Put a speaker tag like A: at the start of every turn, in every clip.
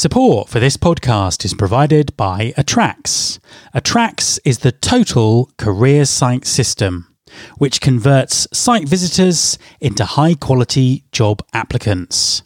A: Support for this podcast is provided by Attrax. Attrax is the total career site system which converts site visitors into high quality job applicants.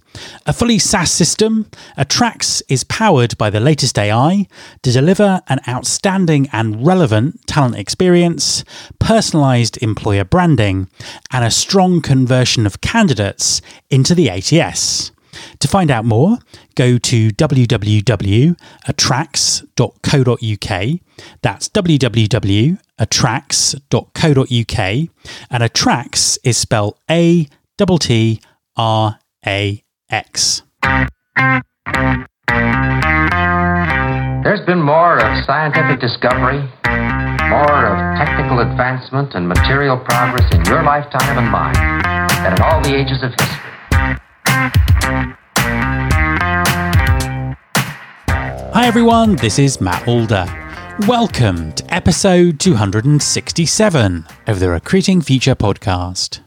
A: A fully SaaS system, Attrax is powered by the latest AI to deliver an outstanding and relevant talent experience, personalized employer branding, and a strong conversion of candidates into the ATS. To find out more, go to www.attrax.co.uk. That's www.attrax.co.uk. And Attrax is spelled A T R A X.
B: There's been more of scientific discovery, more of technical advancement and material progress in your lifetime and mine than in all the ages of history.
A: Hi everyone, this is Matt Alder. Welcome to episode 267 of the Recruiting Future podcast.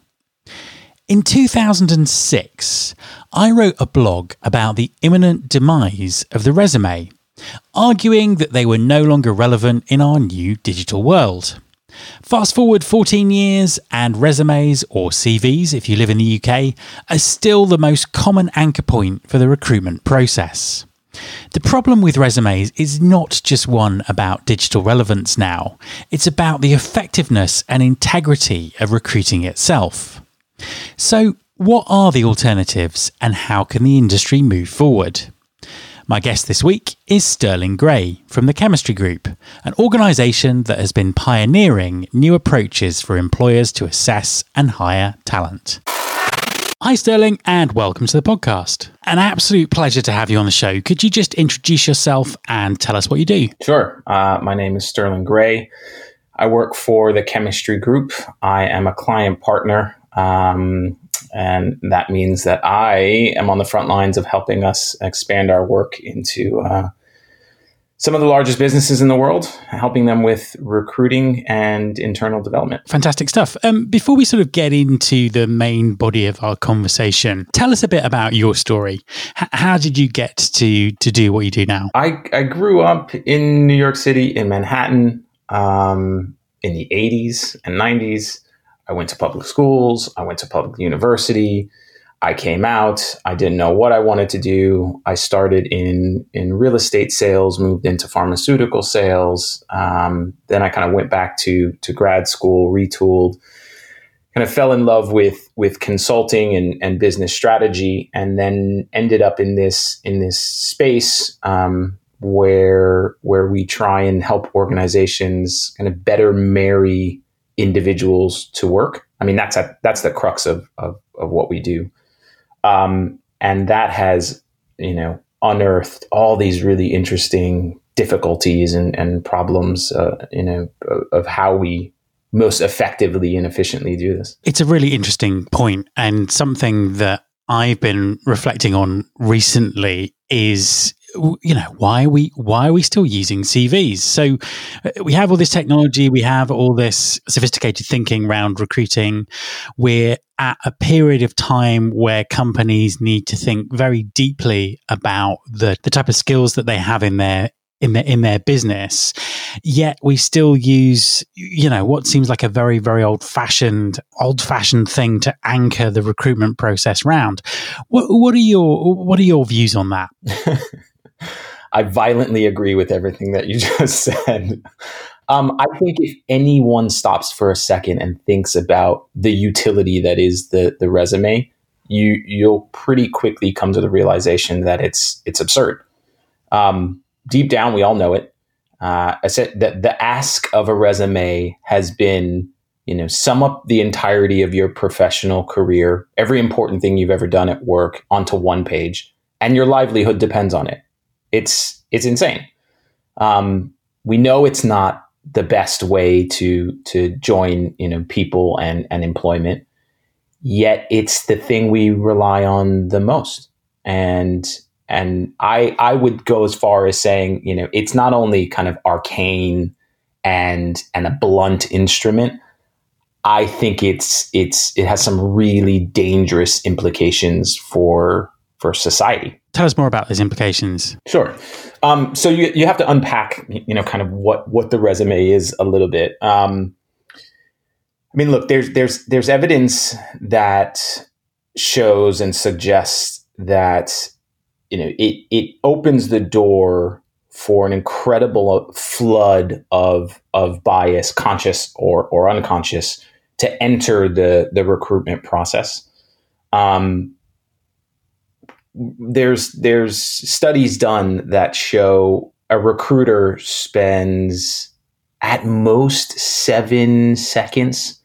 A: In 2006, I wrote a blog about the imminent demise of the resume, arguing that they were no longer relevant in our new digital world. Fast forward 14 years, and resumes, or CVs if you live in the UK, are still the most common anchor point for the recruitment process. The problem with resumes is not just one about digital relevance now, it's about the effectiveness and integrity of recruiting itself. So, what are the alternatives and how can the industry move forward? My guest this week is Sterling Gray from the Chemistry Group, an organisation that has been pioneering new approaches for employers to assess and hire talent. Hi, Sterling, and welcome to the podcast. An absolute pleasure to have you on the show. Could you just introduce yourself and tell us what you do?
C: Sure. Uh, my name is Sterling Gray. I work for the Chemistry Group. I am a client partner, um, and that means that I am on the front lines of helping us expand our work into uh, some of the largest businesses in the world, helping them with recruiting and internal development.
A: Fantastic stuff. Um, before we sort of get into the main body of our conversation, tell us a bit about your story. H- how did you get to to do what you do now?
C: I, I grew up in New York City, in Manhattan, um, in the 80s and 90s. I went to public schools, I went to public university. I came out. I didn't know what I wanted to do. I started in in real estate sales, moved into pharmaceutical sales. Um, then I kind of went back to to grad school, retooled, kind of fell in love with with consulting and, and business strategy, and then ended up in this in this space um, where where we try and help organizations kind of better marry individuals to work. I mean, that's a, that's the crux of, of, of what we do. Um, and that has, you know, unearthed all these really interesting difficulties and, and problems, uh, you know, of how we most effectively and efficiently do this.
A: It's a really interesting point and something that I've been reflecting on recently is you know why are we why are we still using CVs? So uh, we have all this technology, we have all this sophisticated thinking around recruiting. We're at a period of time where companies need to think very deeply about the the type of skills that they have in their in their in their business yet we still use you know what seems like a very very old fashioned old fashioned thing to anchor the recruitment process round what, what are your what are your views on that
C: I violently agree with everything that you just said. Um, I think if anyone stops for a second and thinks about the utility that is the the resume, you you'll pretty quickly come to the realization that it's it's absurd. Um, deep down, we all know it. Uh, I said that the ask of a resume has been, you know, sum up the entirety of your professional career, every important thing you've ever done at work onto one page, and your livelihood depends on it it's it's insane. Um, we know it's not the best way to to join you know people and and employment, yet it's the thing we rely on the most. And and I I would go as far as saying you know it's not only kind of arcane and and a blunt instrument. I think it's it's it has some really dangerous implications for for society.
A: Tell us more about those implications.
C: Sure. Um, so you you have to unpack, you know, kind of what what the resume is a little bit. Um, I mean, look, there's there's there's evidence that shows and suggests that you know it it opens the door for an incredible flood of of bias, conscious or or unconscious, to enter the the recruitment process. Um, there's there's studies done that show a recruiter spends at most seven seconds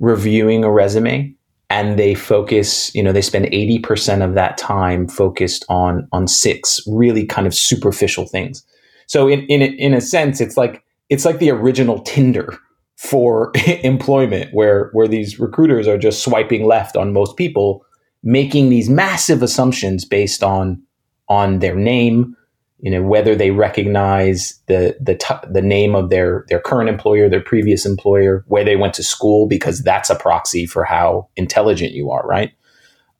C: reviewing a resume and they focus you know they spend 80% of that time focused on on six really kind of superficial things. So in in in a sense it's like it's like the original tinder for employment where where these recruiters are just swiping left on most people making these massive assumptions based on on their name, you know, whether they recognize the the t- the name of their their current employer, their previous employer, where they went to school, because that's a proxy for how intelligent you are, right?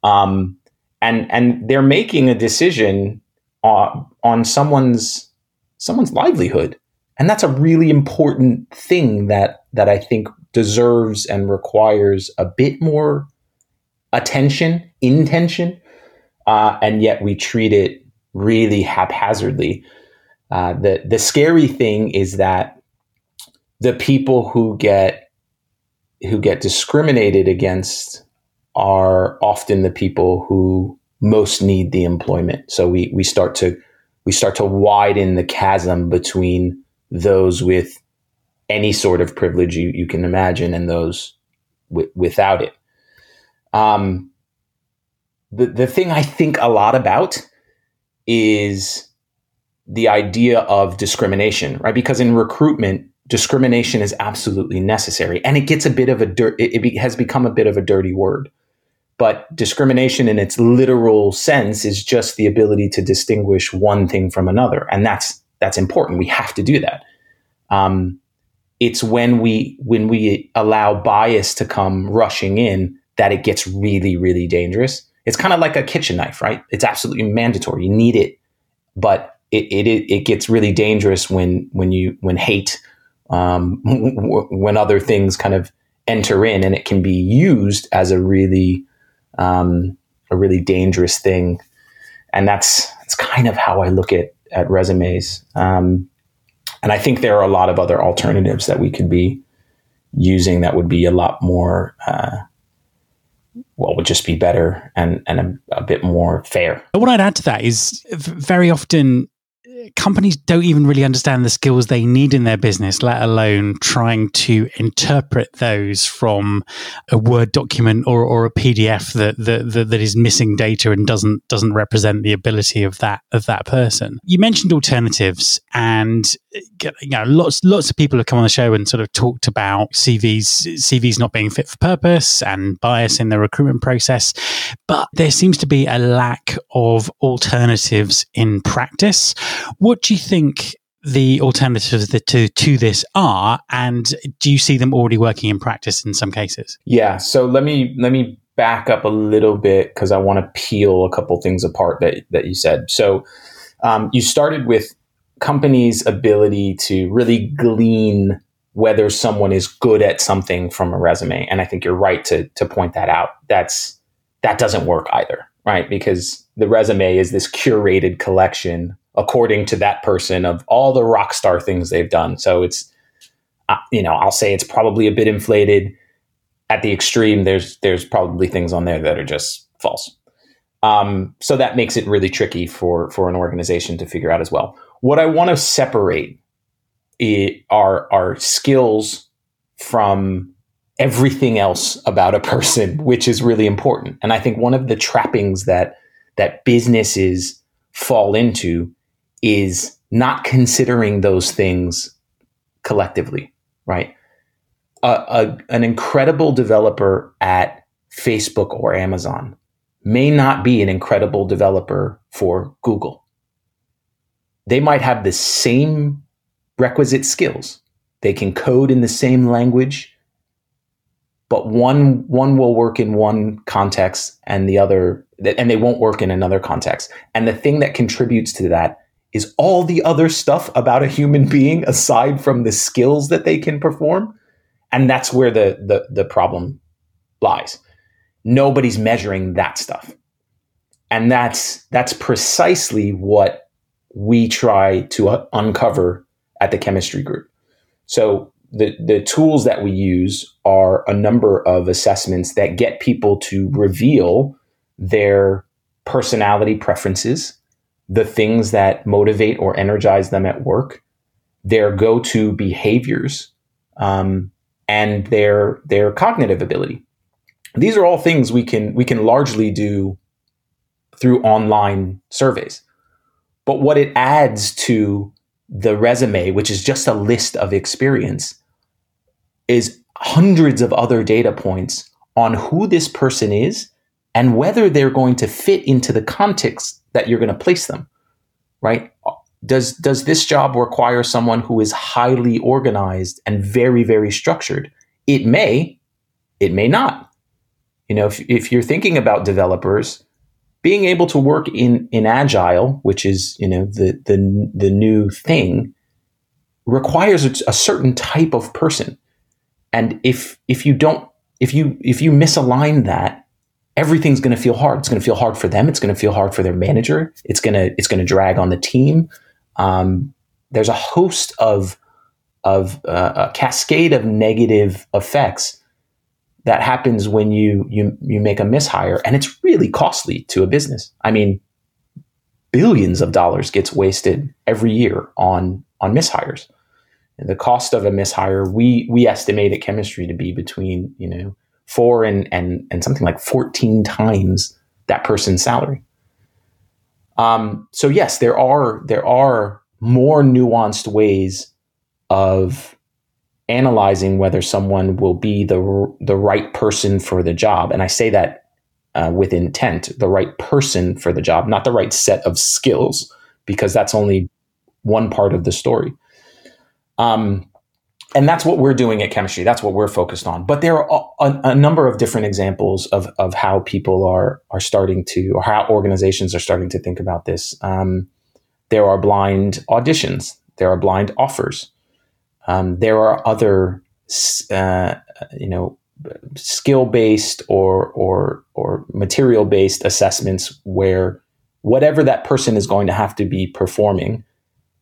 C: Um, and and they're making a decision on on someone's someone's livelihood, and that's a really important thing that that I think deserves and requires a bit more attention, intention, uh, and yet we treat it really haphazardly. Uh, the the scary thing is that the people who get who get discriminated against are often the people who most need the employment. So we we start to we start to widen the chasm between those with any sort of privilege you, you can imagine and those w- without it. Um, the the thing I think a lot about is the idea of discrimination, right? Because in recruitment, discrimination is absolutely necessary, and it gets a bit of a dirt. It, it has become a bit of a dirty word. But discrimination, in its literal sense, is just the ability to distinguish one thing from another, and that's that's important. We have to do that. Um, it's when we when we allow bias to come rushing in that it gets really, really dangerous. It's kind of like a kitchen knife, right? It's absolutely mandatory. You need it, but it it, it gets really dangerous when when you when hate, um, when other things kind of enter in, and it can be used as a really um, a really dangerous thing. And that's that's kind of how I look at at resumes. Um, and I think there are a lot of other alternatives that we could be using that would be a lot more uh, well would just be better and and a, a, bit more fair.
A: What I'd add to that is very often uh, companies don't even really understand the skills they need in their business, let alone trying to interpret those from a Word document or, or a PDF that, that, that, that is missing data and doesn't doesn't represent the ability of that of that person. You mentioned alternatives, and you know lots lots of people have come on the show and sort of talked about CVs CVs not being fit for purpose and bias in the recruitment process, but there seems to be a lack of alternatives in practice. What do you think the alternatives to, to this are, and do you see them already working in practice in some cases?
C: Yeah. So let me let me back up a little bit because I want to peel a couple things apart that that you said. So um, you started with companies' ability to really glean whether someone is good at something from a resume, and I think you're right to to point that out. That's that doesn't work either, right? Because the resume is this curated collection according to that person of all the rock star things they've done. So it's, uh, you know, I'll say it's probably a bit inflated. At the extreme, there's there's probably things on there that are just false. Um, so that makes it really tricky for for an organization to figure out as well. What I want to separate it, are are skills from everything else about a person, which is really important. And I think one of the trappings that that businesses fall into is not considering those things collectively, right? A, a, an incredible developer at Facebook or Amazon may not be an incredible developer for Google. They might have the same requisite skills. They can code in the same language. but one one will work in one context and the other and they won't work in another context. And the thing that contributes to that is all the other stuff about a human being aside from the skills that they can perform. And that's where the the, the problem lies. Nobody's measuring that stuff. And that's that's precisely what we try to uncover at the chemistry group. So the, the tools that we use are a number of assessments that get people to reveal their personality preferences, the things that motivate or energize them at work, their go to behaviors, um, and their, their cognitive ability. These are all things we can, we can largely do through online surveys. But what it adds to the resume, which is just a list of experience, is hundreds of other data points on who this person is and whether they're going to fit into the context that you're going to place them. Right? Does does this job require someone who is highly organized and very very structured? It may, it may not. You know, if, if you're thinking about developers, being able to work in in agile, which is you know the the the new thing, requires a, certain type of person. And if if you don't if you if you misalign that, everything's going to feel hard. It's going to feel hard for them. It's going to feel hard for their manager. It's going to it's going to drag on the team. Um, there's a host of of uh, a cascade of negative effects that happens when you you you make a mishire and it's really costly to a business. I mean, billions of dollars gets wasted every year on on mishires. And the cost of a mishire we we estimate at chemistry to be between, you know, 4 and and and something like 14 times that person's salary. Um, so yes, there are there are more nuanced ways of analyzing whether someone will be the the right person for the job, and I say that uh, with intent, the right person for the job, not the right set of skills, because that's only one part of the story. Um, and that's what we're doing at chemistry. That's what we're focused on. But there are a, a, number of different examples of, of how people are are starting to, or how organizations are starting to think about this. Um, there are blind auditions. There are blind offers. Um, there are other, uh, you know, skill based or or or material based assessments where whatever that person is going to have to be performing,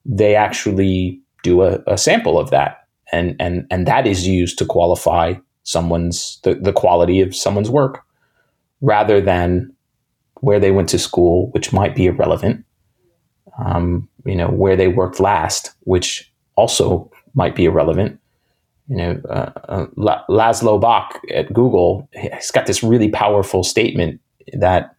C: they actually do a, a sample of that, and and and that is used to qualify someone's the, the quality of someone's work, rather than where they went to school, which might be irrelevant. Um, you know, where they worked last, which also might be irrelevant. You know, uh, uh, Laszlo Bock at Google, he's got this really powerful statement that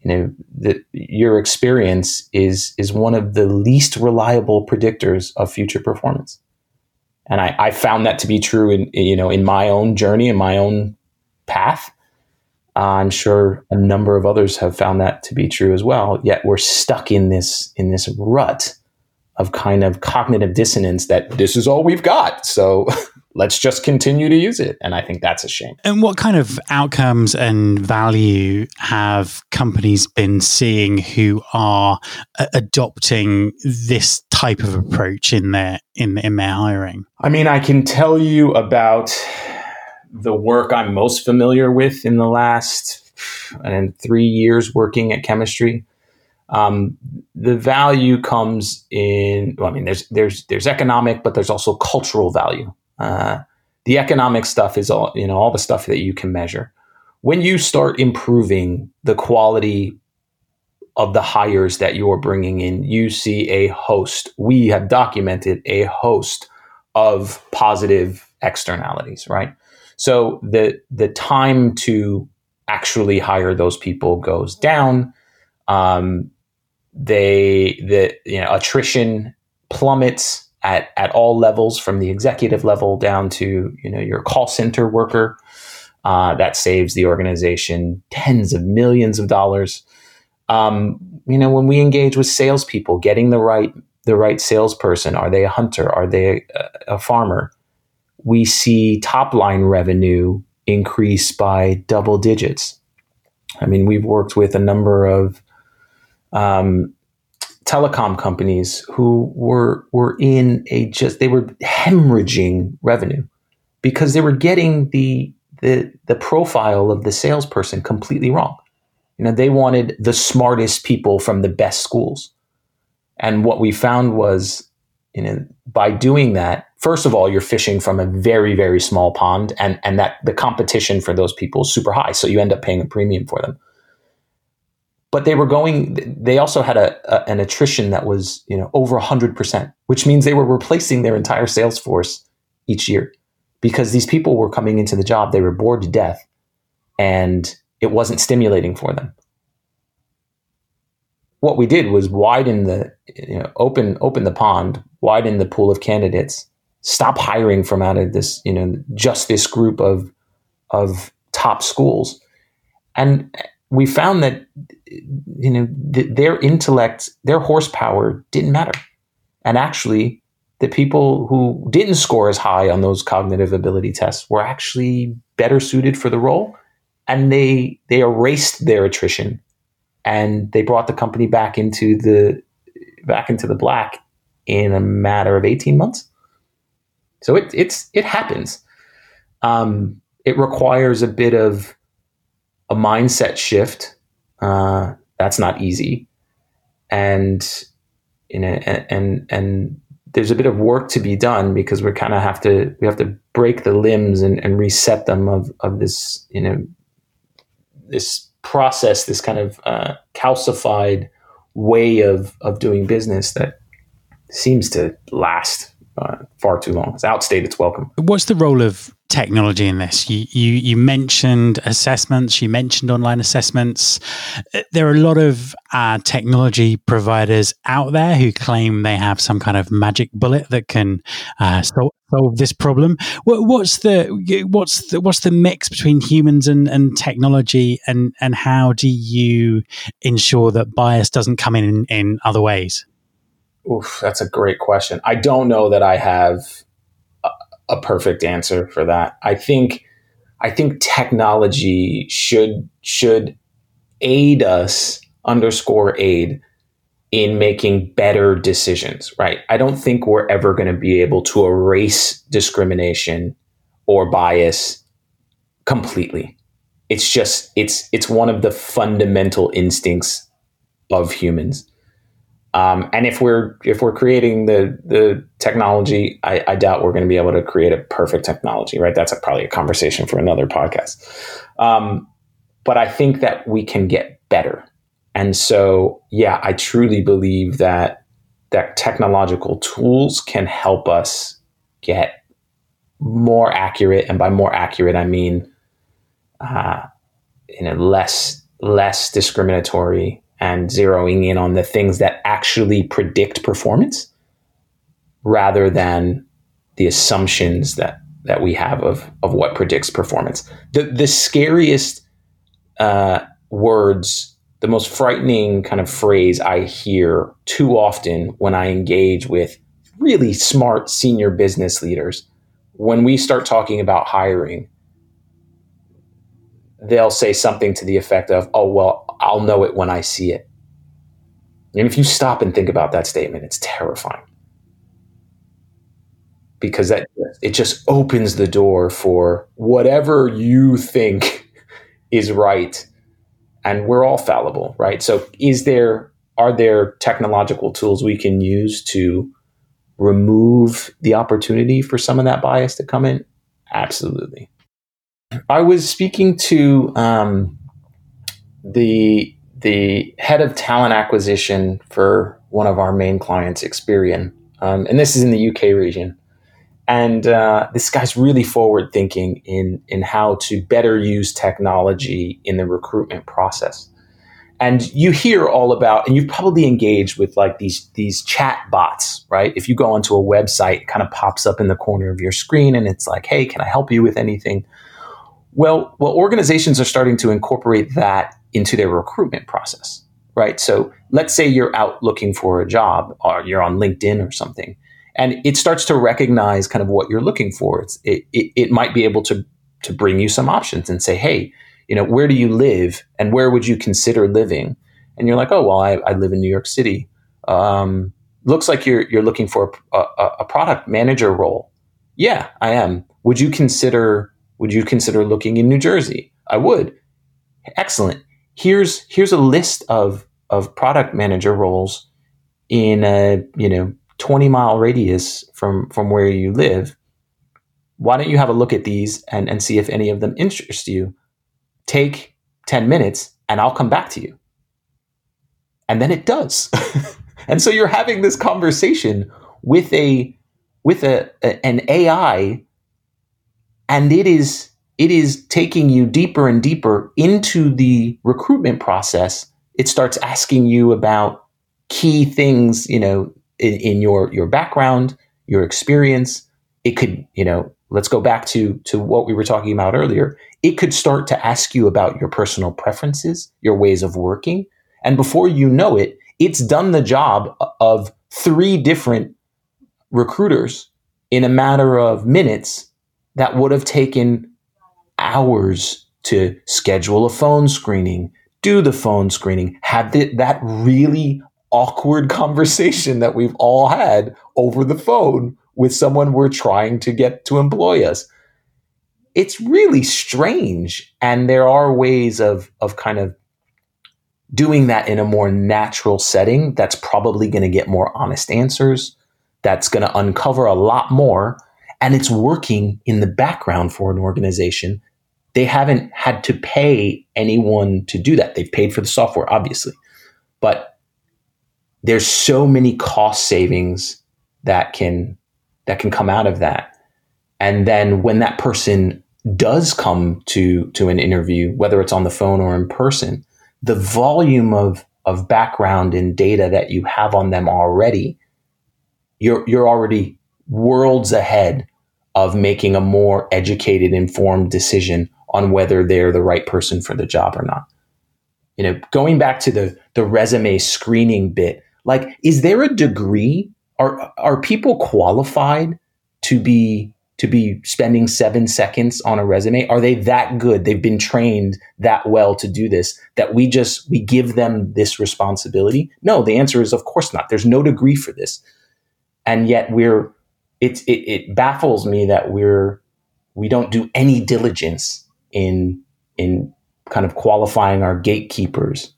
C: you know that your experience is is one of the least reliable predictors of future performance. And I, I found that to be true in you know in my own journey in my own path. I'm sure a number of others have found that to be true as well. Yet we're stuck in this in this rut of kind of cognitive dissonance that this is all we've got. So let's just continue to use it. And I think that's a shame.
A: And what kind of outcomes and value have companies been seeing who are uh, adopting this type of approach in their in, in their hiring?
C: I mean, I can tell you about the work I'm most familiar with in the last and three years working at chemistry. Um, the value comes in. Well, I mean, there's there's there's economic, but there's also cultural value. Uh, the economic stuff is all you know, all the stuff that you can measure. When you start improving the quality of the hires that you're bringing in, you see a host. We have documented a host of positive externalities, right? So the the time to actually hire those people goes down. Um, they the you know attrition plummets at at all levels from the executive level down to you know your call center worker. Uh, that saves the organization tens of millions of dollars. Um, you know when we engage with salespeople getting the right the right salesperson are they a hunter? Are they a, a farmer? We see top line revenue increase by double digits. I mean, we've worked with a number of um, telecom companies who were were in a just they were hemorrhaging revenue because they were getting the the the profile of the salesperson completely wrong. You know, they wanted the smartest people from the best schools. And what we found was, you know, by doing that, first of all, you're fishing from a very, very small pond and, and that the competition for those people is super high. So you end up paying a premium for them. But they were going, they also had a, a an attrition that was, you know, over 100%, which means they were replacing their entire sales force each year because these people were coming into the job, they were bored to death and it wasn't stimulating for them. What we did was widen the, you know, open open the pond, widen the pool of candidates, stop hiring from out of this, you know, just this group of of top schools, and we found that, you know, th- their intellect, their horsepower didn't matter, and actually the people who didn't score as high on those cognitive ability tests were actually better suited for the role and they they erased their attrition and they brought the company back into the back into the black in a matter of 18 months. So it it's it happens. Um, it requires a bit of a mindset shift uh, that's not easy. And you know and and, and there's a bit of work to be done because we kind of have to we have to break the limbs and, and reset them of of this you know this process this kind of uh, calcified way of of doing business that seems to last uh, far too long. It's outstayed its welcome.
A: What's the role of technology in this? You, you, you mentioned assessments. You mentioned online assessments. Uh, there are a lot of uh, technology providers out there who claim they have some kind of magic bullet that can uh, solve, this problem. What, what's the what's the what's the mix between humans and, and technology, and and how do you ensure that bias doesn't come in, in other ways?
C: Oof, that's a great question. I don't know that I have a, a perfect answer for that. I think I think technology should should aid us underscore aid in making better decisions, right? I don't think we're ever going to be able to erase discrimination or bias completely. It's just it's it's one of the fundamental instincts of humans. Um, and if we're if we're creating the the technology, I, I doubt we're going to be able to create a perfect technology, right? That's a, probably a conversation for another podcast. Um, but I think that we can get better, and so yeah, I truly believe that that technological tools can help us get more accurate, and by more accurate, I mean uh, in a less less discriminatory and zeroing in on the things that actually predict performance rather than the assumptions that that we have of of what predicts performance. The the scariest uh, words, the most frightening kind of phrase I hear too often when I engage with really smart senior business leaders, when we start talking about hiring, they'll say something to the effect of, "Oh well, I'll know it when I see it. And if you stop and think about that statement, it's terrifying. Because that it just opens the door for whatever you think is right. And we're all fallible, right? So is there are there technological tools we can use to remove the opportunity for some of that bias to come in? Absolutely. I was speaking to um, the the head of talent acquisition for one of our main clients, Experian, um, and this is in the UK region. And uh, this guy's really forward thinking in in how to better use technology in the recruitment process. And you hear all about, and you've probably engaged with like these these chat bots, right? If you go onto a website, it kind of pops up in the corner of your screen, and it's like, "Hey, can I help you with anything?" Well, well, organizations are starting to incorporate that into their recruitment process, right? So let's say you're out looking for a job or you're on LinkedIn or something, and it starts to recognize kind of what you're looking for. It's, it, it, it might be able to to bring you some options and say, hey, you know, where do you live and where would you consider living? And you're like, oh, well, I, I live in New York City. Um, looks like you're you're looking for a, a, a product manager role. Yeah, I am. Would you consider would you consider looking in New Jersey? I would. Excellent. Here's here's a list of of product manager roles in a you know 20 mile radius from from where you live. Why don't you have a look at these and, and see if any of them interest you? Take 10 minutes and I'll come back to you. And then it does. And so you're having this conversation with a with a, a, an AI and it is it is taking you deeper and deeper into the recruitment process. It starts asking you about key things, you know, in, in your your background, your experience. It could, you know, let's go back to to what we were talking about earlier. It could start to ask you about your personal preferences, your ways of working, and before you know it, it's done the job of three different recruiters in a matter of minutes that would have taken hours to schedule a phone screening, do the phone screening, have the, that really awkward conversation that we've all had over the phone with someone we're trying to get to employ us. It's really strange. And there are ways of, of kind of doing that in a more natural setting, that's probably going to get more honest answers. That's going to uncover a lot more. And it's working in the background for an organization. They haven't had to pay anyone to do that. They've paid for the software, obviously. But there's so many cost savings that can that can come out of that. And then when that person does come to to an interview, whether it's on the phone or in person, the volume of of background and data that you have on them already, you're you're already worlds ahead of making a more educated, informed decision on whether they're the right person for the job or not. You know, going back to the the resume screening bit, like, is there a degree? Are are people qualified to be to be spending seven seconds on a resume? Are they that good? They've been trained that well to do this that we just we give them this responsibility? No, the answer is of course not. There's no degree for this, and yet we're it it, it baffles me that we're we don't do any diligence in in kind of qualifying our gatekeepers,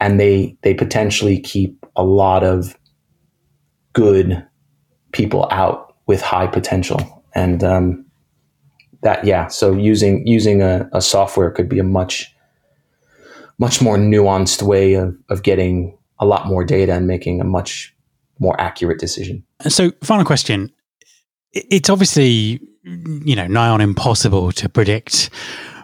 C: and they they potentially keep a lot of good people out with high potential. And um, that yeah so using using a, a, software could be a much much more nuanced way of, of getting a lot more data and making a much more accurate decision.
A: So final question. It's obviously you know nigh on impossible to predict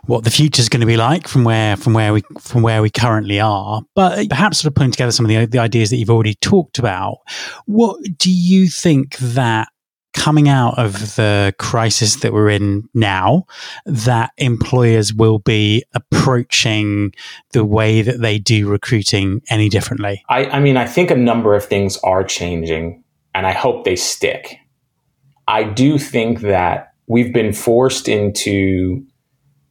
A: what the future is going to be like from where from where we from where we currently are but perhaps sort of putting together some of the, the ideas that you've already talked about what do you think that coming out of the crisis that we're in now that employers will be approaching the way that they do recruiting any differently?
C: I, I mean, I think a number of things are changing, and I hope they stick. I do think that we've been forced into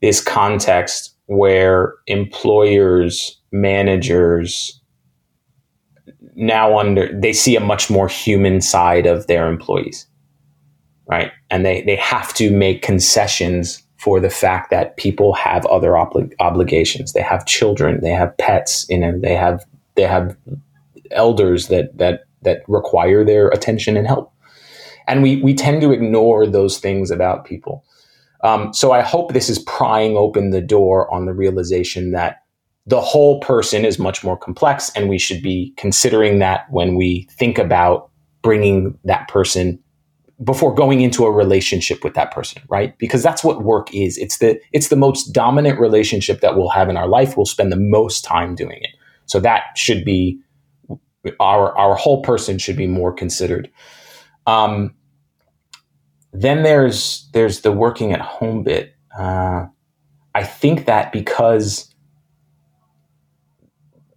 C: this context where employers, managers, now under they see a much more human side of their employees right? And they, they have to make concessions for the fact that people have other obli- obligations. They have children, they have pets, you know, they have they have elders that that that require their attention and help. And we we tend to ignore those things about people. Um, so I hope this is prying open the door on the realization that the whole person is much more complex, and we should be considering that when we think about bringing that person before going into a relationship with that person right? Because that's what work is. It's the it's the most dominant relationship that we'll have in our life. We'll spend the most time doing it. So that should be our our whole person should be more considered. Um, then there's there's the working at home bit uh, i think that because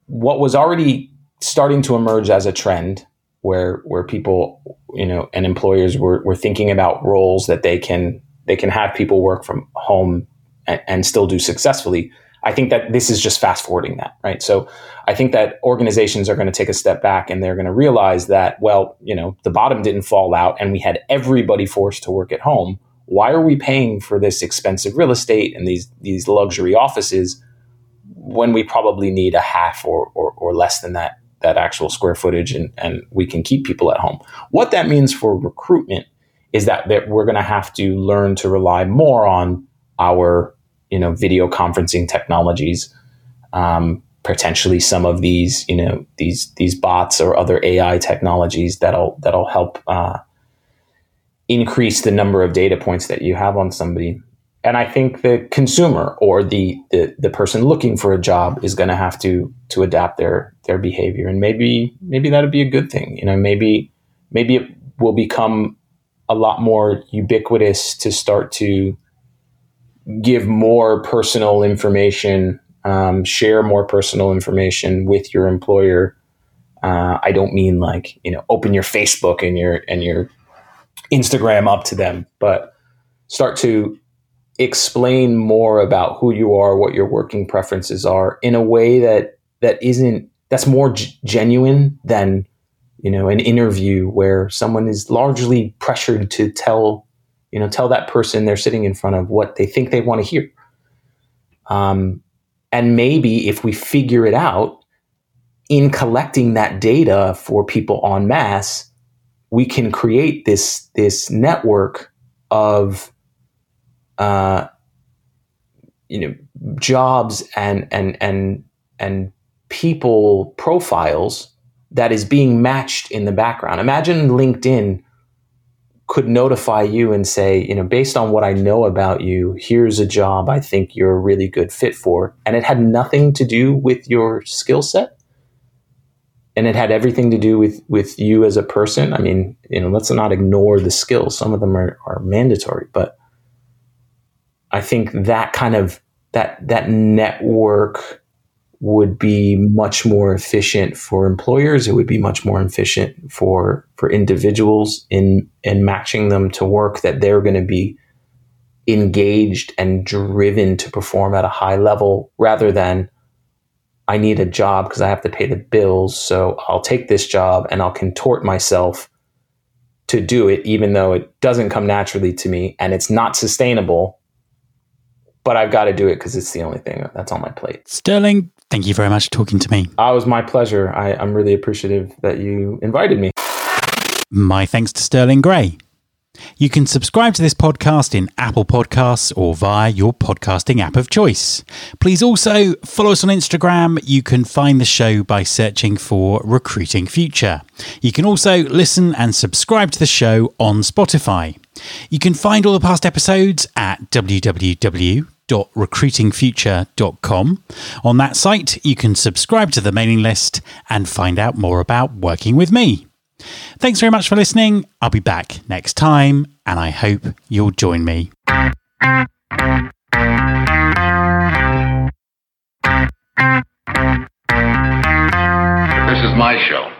C: what was already starting to emerge as a trend where where people you know and employers were, were thinking about roles that they can they can have people work from home and, and still do successfully. I think that this is just fast forwarding that, right? So I think that organizations are going to take a step back and they're going to realize that, well, you know, the bottom didn't fall out and we had everybody forced to work at home. Why are we paying for this expensive real estate and these these luxury offices when we probably need a half or, or, or less than that that actual square footage and, and we can keep people at home. What that means for recruitment is that, that we're going to have to learn to rely more on our you know video conferencing technologies um, potentially some of these you know these these bots or other AI technologies that'll that'll help uh, increase the number of data points that you have on somebody and I think the consumer or the, the, the person looking for a job is going to have to to adapt their their behavior, and maybe maybe that'd be a good thing. You know, maybe maybe it will become a lot more ubiquitous to start to give more personal information, um, share more personal information with your employer. Uh, I don't mean like you know open your Facebook and your and your Instagram up to them, but start to explain more about who you are, what your working preferences are in a way that that isn't that's more g- genuine than you know an interview where someone is largely pressured to tell you know tell that person they're sitting in front of what they think they want to hear um, and maybe if we figure it out in collecting that data for people en masse we can create this this network of uh, you know jobs and and and and people profiles that is being matched in the background. Imagine LinkedIn could notify you and say, you know, based on what I know about you, here's a job I think you're a really good fit for. And it had nothing to do with your skill set. And it had everything to do with with you as a person. I mean, you know, let's not ignore the skills. Some of them are, are mandatory, but I think that kind of that that network would be much more efficient for employers. It would be much more efficient for for individuals in in matching them to work that they're going to be engaged and driven to perform at a high level rather than I need a job because I have to pay the bills. So I'll take this job and I'll contort myself to do it, even though it doesn't come naturally to me and it's not sustainable but I've got to do it because it's the only thing that's on my plate.
A: Sterling, thank you very much for talking to me.
C: Uh, it was my pleasure. I, I'm really appreciative that you invited me.
A: My thanks to Sterling Gray. You can subscribe to this podcast in Apple Podcasts or via your podcasting app of choice. Please also follow us on Instagram. You can find the show by searching for Recruiting Future. You can also listen and subscribe to the show on Spotify. You can find all the past episodes at www www.recruitingfuture.com. On that site, you can subscribe to the mailing list and find out more about working with me. Thanks very much for listening. I'll be back next time, and I hope you'll join me. This is my show.